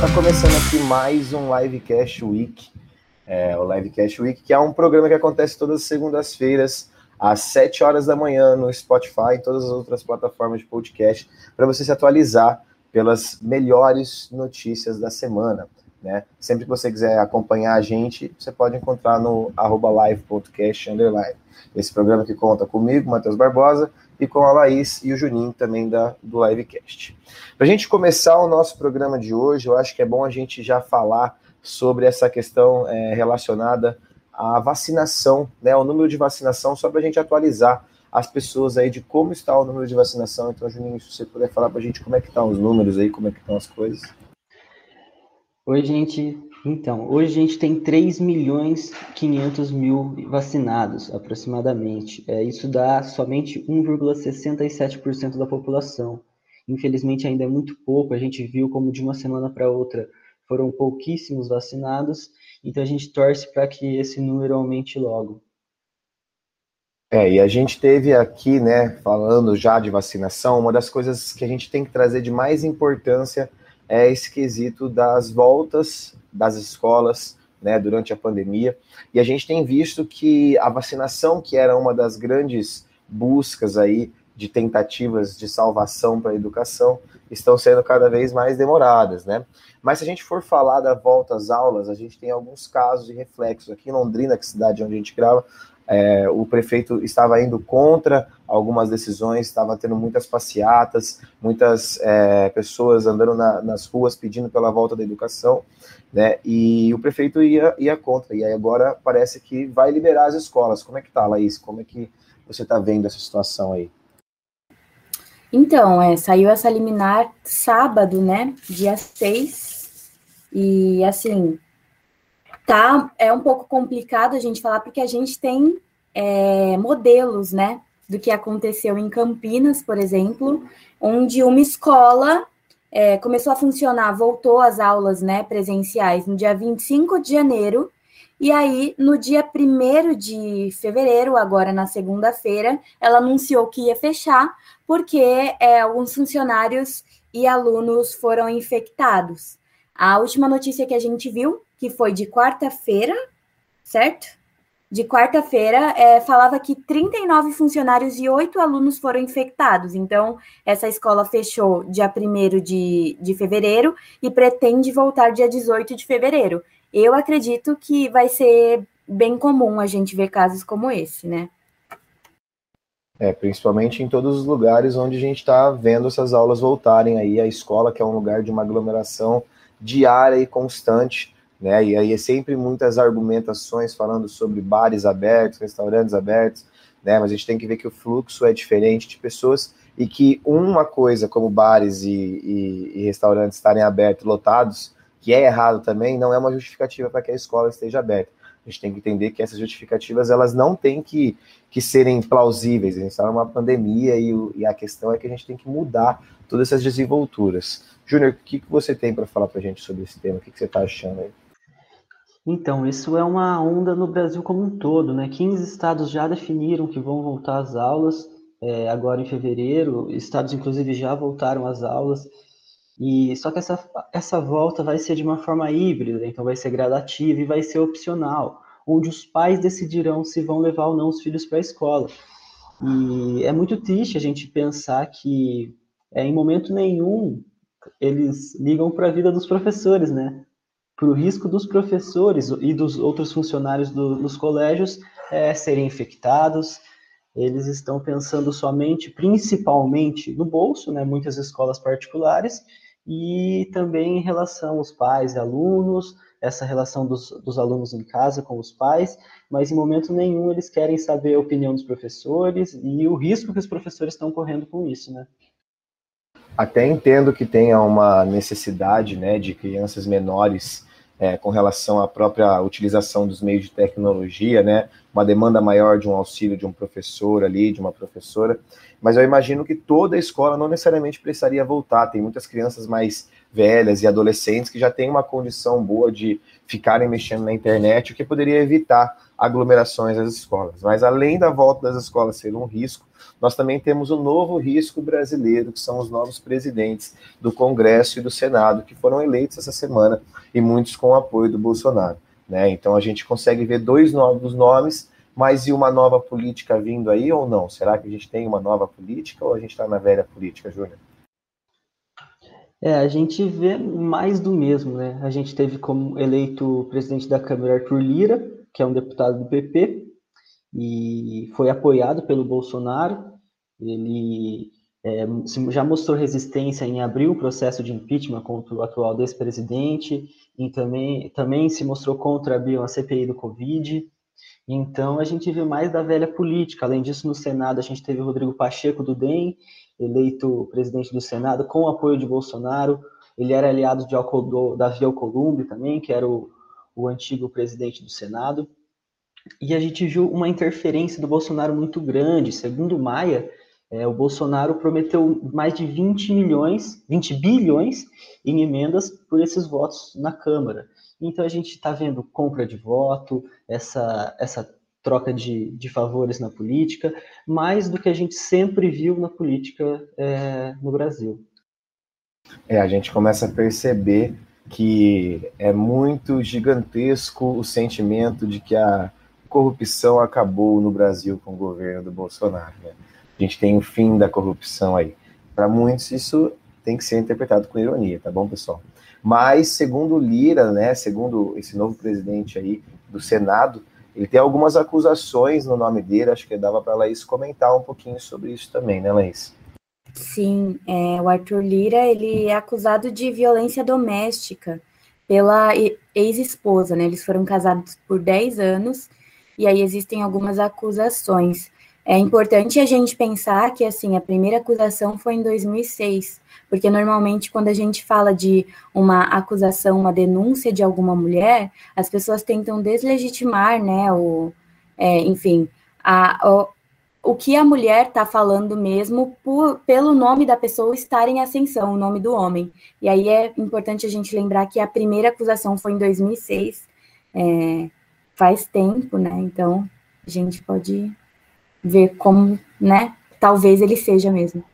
Tá começando aqui mais um Livecast Week. É, o Livecast Week, que é um programa que acontece todas as segundas-feiras, às 7 horas da manhã, no Spotify e todas as outras plataformas de podcast, para você se atualizar pelas melhores notícias da semana. Né? Sempre que você quiser acompanhar a gente, você pode encontrar no live.cast underline. Esse programa que conta comigo, Matheus Barbosa, e com a Laís e o Juninho também da, do Livecast. Para a gente começar o nosso programa de hoje, eu acho que é bom a gente já falar sobre essa questão é, relacionada à vacinação, né, o número de vacinação, só para a gente atualizar as pessoas aí de como está o número de vacinação. Então, Juninho, se você puder falar para a gente como é que estão os números aí, como é que estão as coisas. Oi, gente. Então, hoje a gente tem 3 milhões 500 mil vacinados, aproximadamente. É, isso dá somente 1,67% da população. Infelizmente, ainda é muito pouco. A gente viu como de uma semana para outra foram pouquíssimos vacinados. Então, a gente torce para que esse número aumente logo. É, e a gente teve aqui, né, falando já de vacinação, uma das coisas que a gente tem que trazer de mais importância é esse quesito das voltas das escolas né, durante a pandemia. E a gente tem visto que a vacinação, que era uma das grandes buscas aí de tentativas de salvação para a educação, estão sendo cada vez mais demoradas, né? Mas se a gente for falar da volta às aulas, a gente tem alguns casos de reflexos. Aqui em Londrina, que é a cidade onde a gente grava, é, o prefeito estava indo contra algumas decisões, estava tendo muitas passeatas, muitas é, pessoas andando na, nas ruas pedindo pela volta da educação, né? E o prefeito ia, ia contra. E aí agora parece que vai liberar as escolas. Como é que tá, Laís? Como é que você está vendo essa situação aí? Então, é, saiu essa liminar sábado, né? Dia 6. E assim, tá, é um pouco complicado a gente falar, porque a gente tem é, modelos, né, do que aconteceu em Campinas, por exemplo, onde uma escola é, começou a funcionar, voltou às aulas, né, presenciais no dia 25 de janeiro, e aí, no dia 1 de fevereiro, agora na segunda-feira, ela anunciou que ia fechar, porque é, alguns funcionários e alunos foram infectados. A última notícia que a gente viu que foi de quarta-feira, certo? De quarta-feira, é, falava que 39 funcionários e 8 alunos foram infectados. Então, essa escola fechou dia 1 de, de fevereiro e pretende voltar dia 18 de fevereiro. Eu acredito que vai ser bem comum a gente ver casos como esse, né? É, principalmente em todos os lugares onde a gente está vendo essas aulas voltarem aí, a escola, que é um lugar de uma aglomeração diária e constante, né? E aí é sempre muitas argumentações falando sobre bares abertos, restaurantes abertos, né? Mas a gente tem que ver que o fluxo é diferente de pessoas e que uma coisa como bares e, e, e restaurantes estarem abertos, lotados, que é errado também, não é uma justificativa para que a escola esteja aberta. A gente tem que entender que essas justificativas elas não têm que, que serem plausíveis. A gente está numa pandemia e, e, a questão é que a gente tem que mudar todas essas desenvolturas. Júnior, o que, que você tem para falar para a gente sobre esse tema? O que, que você está achando aí? Então, isso é uma onda no Brasil como um todo, né? 15 estados já definiram que vão voltar às aulas é, agora em fevereiro, estados inclusive já voltaram às aulas, e só que essa, essa volta vai ser de uma forma híbrida, então vai ser gradativa e vai ser opcional, onde os pais decidirão se vão levar ou não os filhos para a escola. E é muito triste a gente pensar que é, em momento nenhum eles ligam para a vida dos professores, né? Para o risco dos professores e dos outros funcionários do, dos colégios é, serem infectados. Eles estão pensando somente, principalmente, no bolso, né, muitas escolas particulares, e também em relação aos pais e alunos, essa relação dos, dos alunos em casa com os pais, mas em momento nenhum eles querem saber a opinião dos professores e o risco que os professores estão correndo com isso, né? Até entendo que tenha uma necessidade, né, de crianças menores é, com relação à própria utilização dos meios de tecnologia, né? Uma demanda maior de um auxílio de um professor ali, de uma professora. Mas eu imagino que toda a escola não necessariamente precisaria voltar. Tem muitas crianças mais velhas e adolescentes que já têm uma condição boa de ficarem mexendo na internet, o que poderia evitar aglomerações às escolas. Mas além da volta das escolas ser um risco, nós também temos o um novo risco brasileiro, que são os novos presidentes do Congresso e do Senado, que foram eleitos essa semana, e muitos com o apoio do Bolsonaro. Né? Então a gente consegue ver dois novos nomes, mas e uma nova política vindo aí ou não? Será que a gente tem uma nova política ou a gente está na velha política, Júnior? É, a gente vê mais do mesmo, né? A gente teve como eleito o presidente da Câmara Arthur Lira, que é um deputado do PP, e foi apoiado pelo Bolsonaro. Ele é, já mostrou resistência em abrir o processo de impeachment contra o atual despresidente e também, também se mostrou contra abrir uma CPI do Covid. Então, a gente vê mais da velha política. Além disso, no Senado, a gente teve Rodrigo Pacheco do DEM, eleito presidente do Senado com o apoio de Bolsonaro. Ele era aliado de Alcod Davi Alcolumbre também, que era o, o antigo presidente do Senado. E a gente viu uma interferência do Bolsonaro muito grande. Segundo Maia, é, o Bolsonaro prometeu mais de 20 milhões, 20 bilhões em emendas por esses votos na Câmara. Então a gente está vendo compra de voto, essa, essa troca de, de favores na política, mais do que a gente sempre viu na política é, no Brasil. É, a gente começa a perceber que é muito gigantesco o sentimento de que a corrupção acabou no Brasil com o governo do Bolsonaro. Né? A gente tem o fim da corrupção aí. Para muitos, isso tem que ser interpretado com ironia, tá bom, pessoal? Mas, segundo Lira, né, segundo esse novo presidente aí do Senado, ele tem algumas acusações no nome dele, acho que dava para a Laís comentar um pouquinho sobre isso também, né, Laís? Sim, é, o Arthur Lira, ele é acusado de violência doméstica pela ex-esposa, né? Eles foram casados por 10 anos e aí existem algumas acusações. É importante a gente pensar que, assim, a primeira acusação foi em 2006, porque normalmente quando a gente fala de uma acusação, uma denúncia de alguma mulher, as pessoas tentam deslegitimar, né, o, é, enfim, a, o que a mulher está falando mesmo por, pelo nome da pessoa estar em ascensão, o nome do homem. E aí é importante a gente lembrar que a primeira acusação foi em 2006, é, faz tempo, né, então a gente pode ver como, né, talvez ele seja mesmo.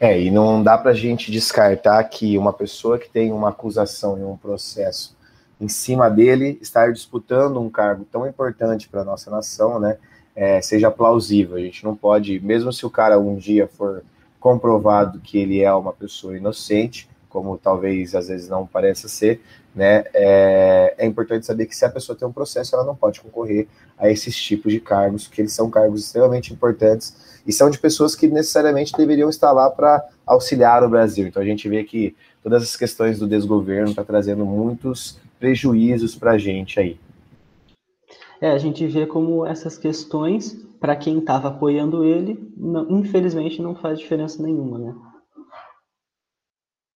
É, e não dá para a gente descartar que uma pessoa que tem uma acusação em um processo em cima dele estar disputando um cargo tão importante para a nossa nação, né, é, seja plausível. A gente não pode, mesmo se o cara um dia for comprovado que ele é uma pessoa inocente, como talvez às vezes não pareça ser, né? É, é, importante saber que se a pessoa tem um processo, ela não pode concorrer a esses tipos de cargos, porque eles são cargos extremamente importantes e são de pessoas que necessariamente deveriam estar lá para auxiliar o Brasil. Então a gente vê que todas as questões do desgoverno está trazendo muitos prejuízos para a gente aí. É, a gente vê como essas questões, para quem estava apoiando ele, não, infelizmente não faz diferença nenhuma, né?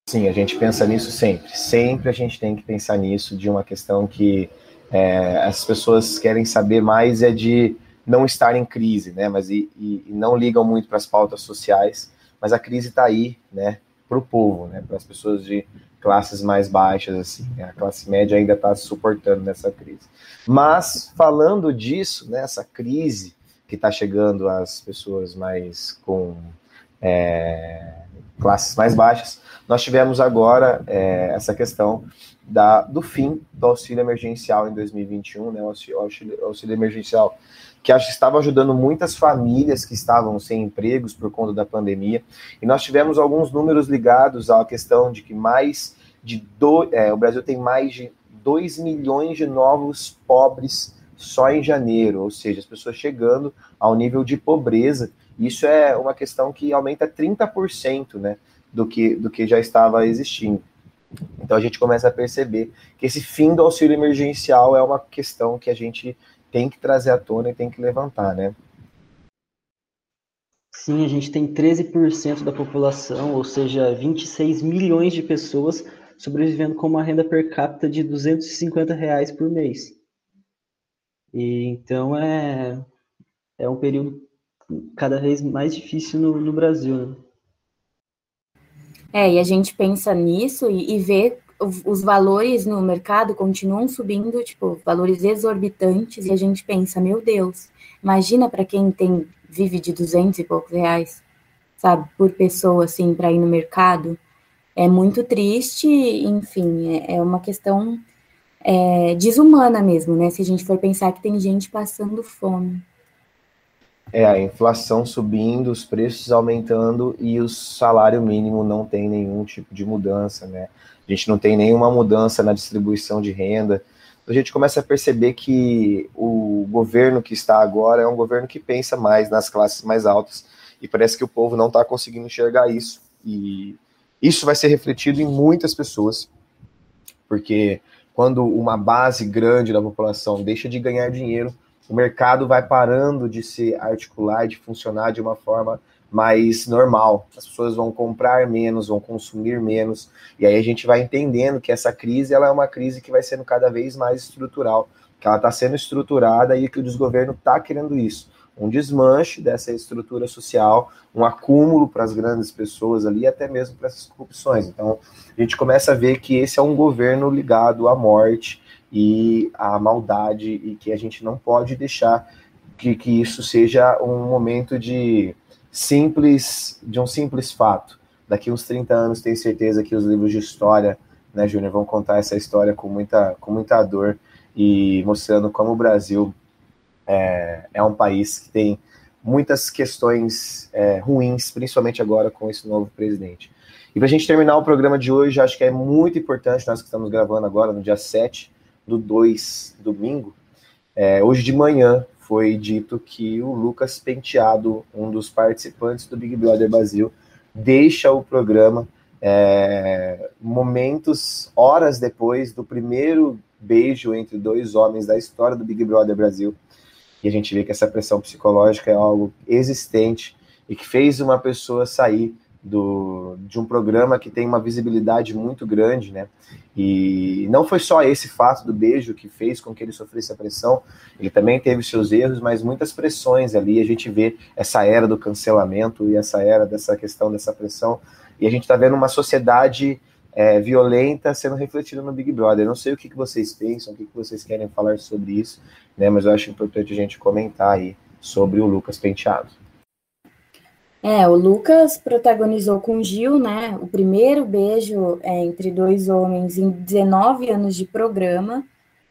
Sim, a gente pensa nisso sempre. Sempre a gente tem que pensar nisso, de uma questão que é, as pessoas querem saber mais é de não estar em crise, né? Mas e, e, e não ligam muito para as pautas sociais, mas a crise está aí, né? Para o povo, né? Para as pessoas de classes mais baixas, assim. Né? A classe média ainda está suportando nessa crise. Mas falando disso, nessa né? crise que está chegando às pessoas mais com é, classes mais baixas, nós tivemos agora é, essa questão da, do fim do auxílio emergencial em 2021, né, o auxílio, auxílio, auxílio emergencial, que estava ajudando muitas famílias que estavam sem empregos por conta da pandemia, e nós tivemos alguns números ligados à questão de que mais de do, é, o Brasil tem mais de 2 milhões de novos pobres só em janeiro, ou seja, as pessoas chegando ao nível de pobreza. Isso é uma questão que aumenta 30%, né? do que, do que já estava existindo. Então a gente começa a perceber que esse fim do auxílio emergencial é uma questão que a gente tem que trazer à tona e tem que levantar, né? Sim, a gente tem 13% da população, ou seja, 26 milhões de pessoas sobrevivendo com uma renda per capita de 250 reais por mês. E então é, é um período cada vez mais difícil no, no Brasil. Né? É, e a gente pensa nisso e, e vê os valores no mercado continuam subindo, tipo, valores exorbitantes, e a gente pensa, meu Deus, imagina para quem tem vive de 200 e poucos reais, sabe, por pessoa, assim, para ir no mercado. É muito triste, enfim, é, é uma questão é, desumana mesmo, né? Se a gente for pensar que tem gente passando fome. É, a inflação subindo, os preços aumentando e o salário mínimo não tem nenhum tipo de mudança, né? A gente não tem nenhuma mudança na distribuição de renda. A gente começa a perceber que o governo que está agora é um governo que pensa mais nas classes mais altas e parece que o povo não está conseguindo enxergar isso. E isso vai ser refletido em muitas pessoas, porque quando uma base grande da população deixa de ganhar dinheiro, o mercado vai parando de se articular, de funcionar de uma forma mais normal. As pessoas vão comprar menos, vão consumir menos, e aí a gente vai entendendo que essa crise ela é uma crise que vai sendo cada vez mais estrutural, que ela está sendo estruturada e que o desgoverno está querendo isso. Um desmanche dessa estrutura social, um acúmulo para as grandes pessoas ali, até mesmo para essas corrupções. Então, a gente começa a ver que esse é um governo ligado à morte, e a maldade e que a gente não pode deixar que, que isso seja um momento de simples, de um simples fato. Daqui uns 30 anos, tenho certeza que os livros de história, né, Júnior, vão contar essa história com muita, com muita dor e mostrando como o Brasil é, é um país que tem muitas questões é, ruins, principalmente agora com esse novo presidente. E para a gente terminar o programa de hoje, acho que é muito importante, nós que estamos gravando agora, no dia 7 do 2, domingo, é, hoje de manhã foi dito que o Lucas Penteado, um dos participantes do Big Brother Brasil, deixa o programa é, momentos, horas depois do primeiro beijo entre dois homens da história do Big Brother Brasil. E a gente vê que essa pressão psicológica é algo existente e que fez uma pessoa sair do, de um programa que tem uma visibilidade muito grande, né? E não foi só esse fato do beijo que fez com que ele sofresse a pressão, ele também teve seus erros, mas muitas pressões ali. A gente vê essa era do cancelamento e essa era dessa questão dessa pressão, e a gente está vendo uma sociedade é, violenta sendo refletida no Big Brother. Eu não sei o que, que vocês pensam, o que, que vocês querem falar sobre isso, né? Mas eu acho importante a gente comentar aí sobre o Lucas Penteado. É, o Lucas protagonizou com Gil, né, o primeiro beijo é, entre dois homens em 19 anos de programa,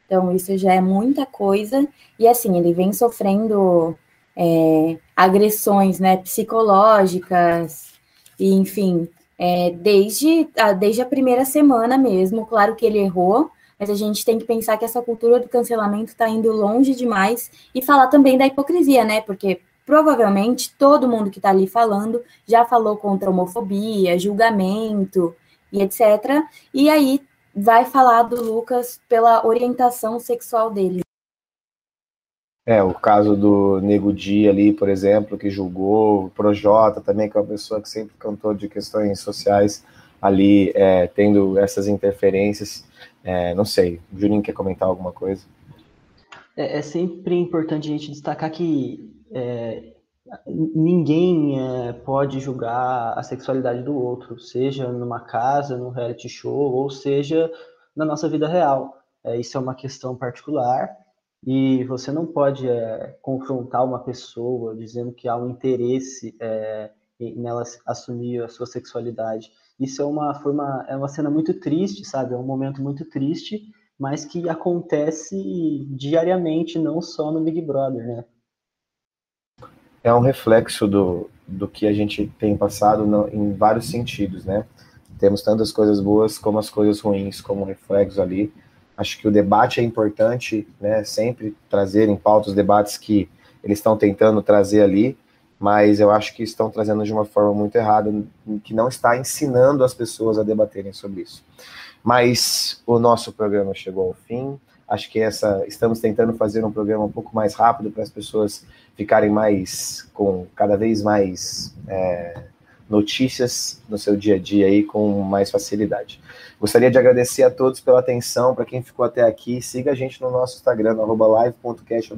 então isso já é muita coisa, e assim, ele vem sofrendo é, agressões, né, psicológicas, e enfim, é, desde, a, desde a primeira semana mesmo, claro que ele errou, mas a gente tem que pensar que essa cultura do cancelamento está indo longe demais, e falar também da hipocrisia, né, porque provavelmente todo mundo que está ali falando já falou contra homofobia, julgamento e etc. E aí vai falar do Lucas pela orientação sexual dele. É, o caso do Nego Di ali, por exemplo, que julgou, o Projota também, que é uma pessoa que sempre cantou de questões sociais ali, é, tendo essas interferências. É, não sei, o Juninho quer comentar alguma coisa? É, é sempre importante a gente destacar que é, ninguém é, pode julgar a sexualidade do outro, seja numa casa, num reality show, ou seja na nossa vida real. É, isso é uma questão particular e você não pode é, confrontar uma pessoa dizendo que há um interesse é, nela assumir a sua sexualidade. Isso é uma, foi uma, é uma cena muito triste, sabe? É um momento muito triste, mas que acontece diariamente, não só no Big Brother, né? É um reflexo do, do que a gente tem passado no, em vários sentidos, né? Temos tantas coisas boas como as coisas ruins, como reflexo ali. Acho que o debate é importante, né? Sempre trazer em pauta os debates que eles estão tentando trazer ali, mas eu acho que estão trazendo de uma forma muito errada, que não está ensinando as pessoas a debaterem sobre isso. Mas o nosso programa chegou ao fim. Acho que essa estamos tentando fazer um programa um pouco mais rápido para as pessoas ficarem mais com cada vez mais é, notícias no seu dia a dia aí com mais facilidade. Gostaria de agradecer a todos pela atenção, para quem ficou até aqui, siga a gente no nosso Instagram, live.cast.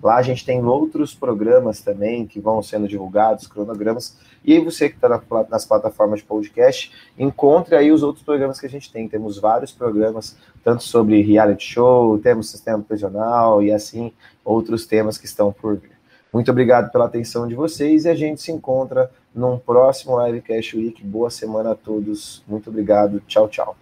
Lá a gente tem outros programas também que vão sendo divulgados, cronogramas. E aí você que está nas plataformas de podcast, encontre aí os outros programas que a gente tem. Temos vários programas, tanto sobre reality show, temos sistema prisional e assim outros temas que estão por vir. Muito obrigado pela atenção de vocês e a gente se encontra num próximo Livecast Week. Boa semana a todos. Muito obrigado. Tchau, tchau.